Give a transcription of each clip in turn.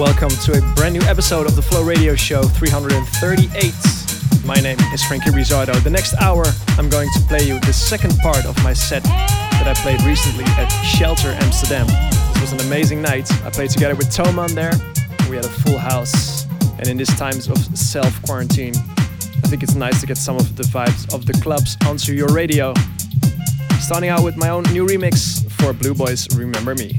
Welcome to a brand new episode of the Flow Radio Show 338. My name is Frankie Rizzardo. The next hour, I'm going to play you the second part of my set that I played recently at Shelter Amsterdam. This was an amazing night. I played together with Toman there. We had a full house. And in these times of self quarantine, I think it's nice to get some of the vibes of the clubs onto your radio. Starting out with my own new remix for Blueboy's Remember Me.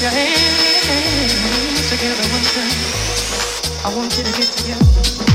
your hands together one time. I want you to get together.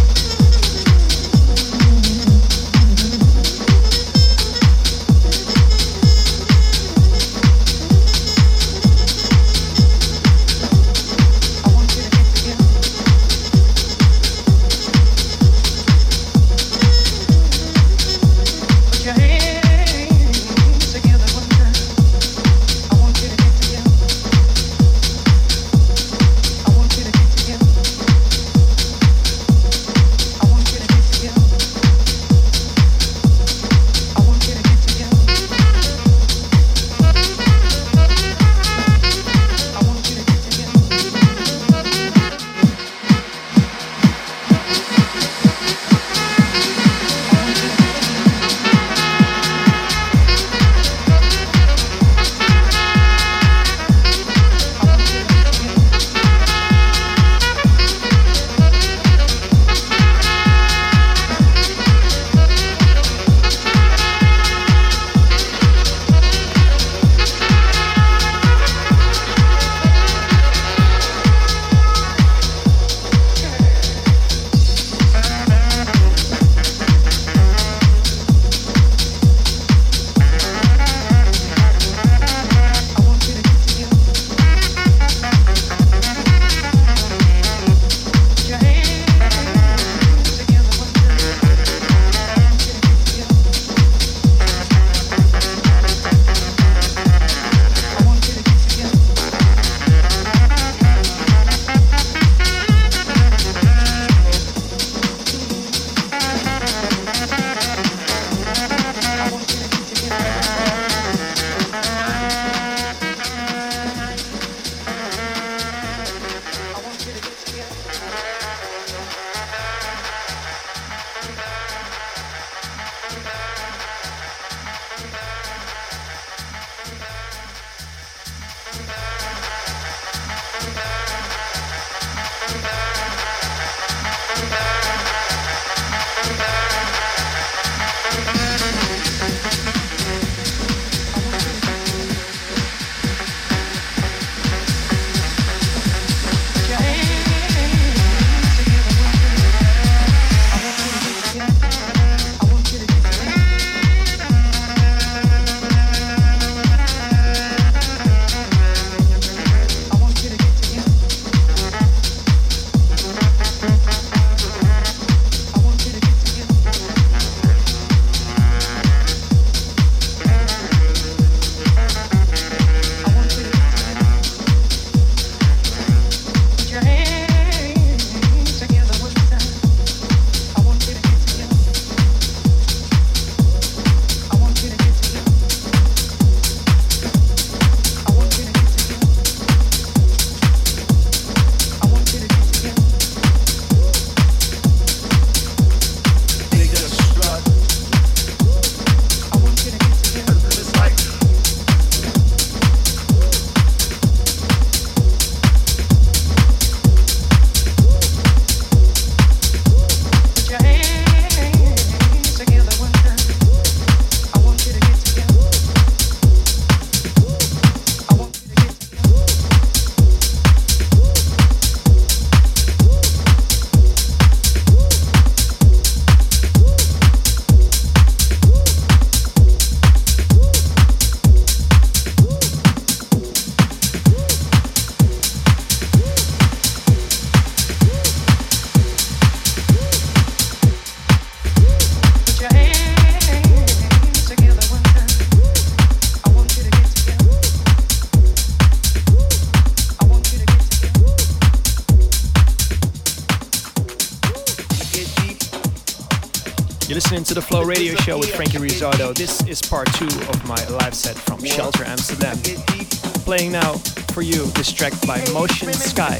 For you this track by Motion Sky,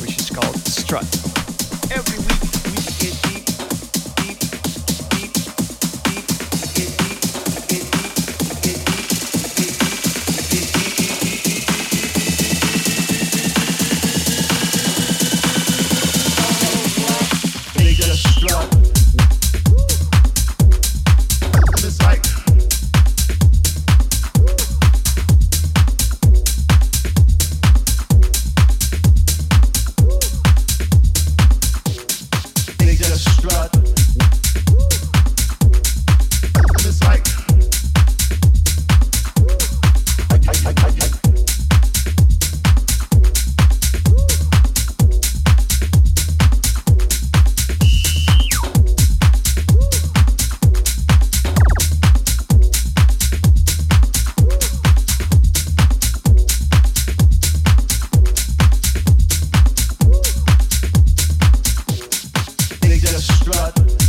which is called Strut. Blood.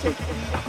take it easy.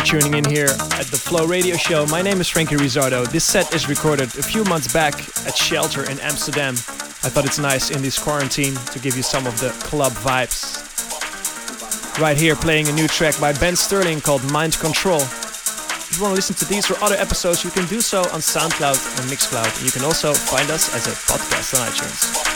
For tuning in here at the Flow Radio Show. My name is Frankie Rizzardo. This set is recorded a few months back at Shelter in Amsterdam. I thought it's nice in this quarantine to give you some of the club vibes. Right here, playing a new track by Ben Sterling called Mind Control. If you want to listen to these or other episodes, you can do so on SoundCloud and Mixcloud. You can also find us as a podcast on iTunes.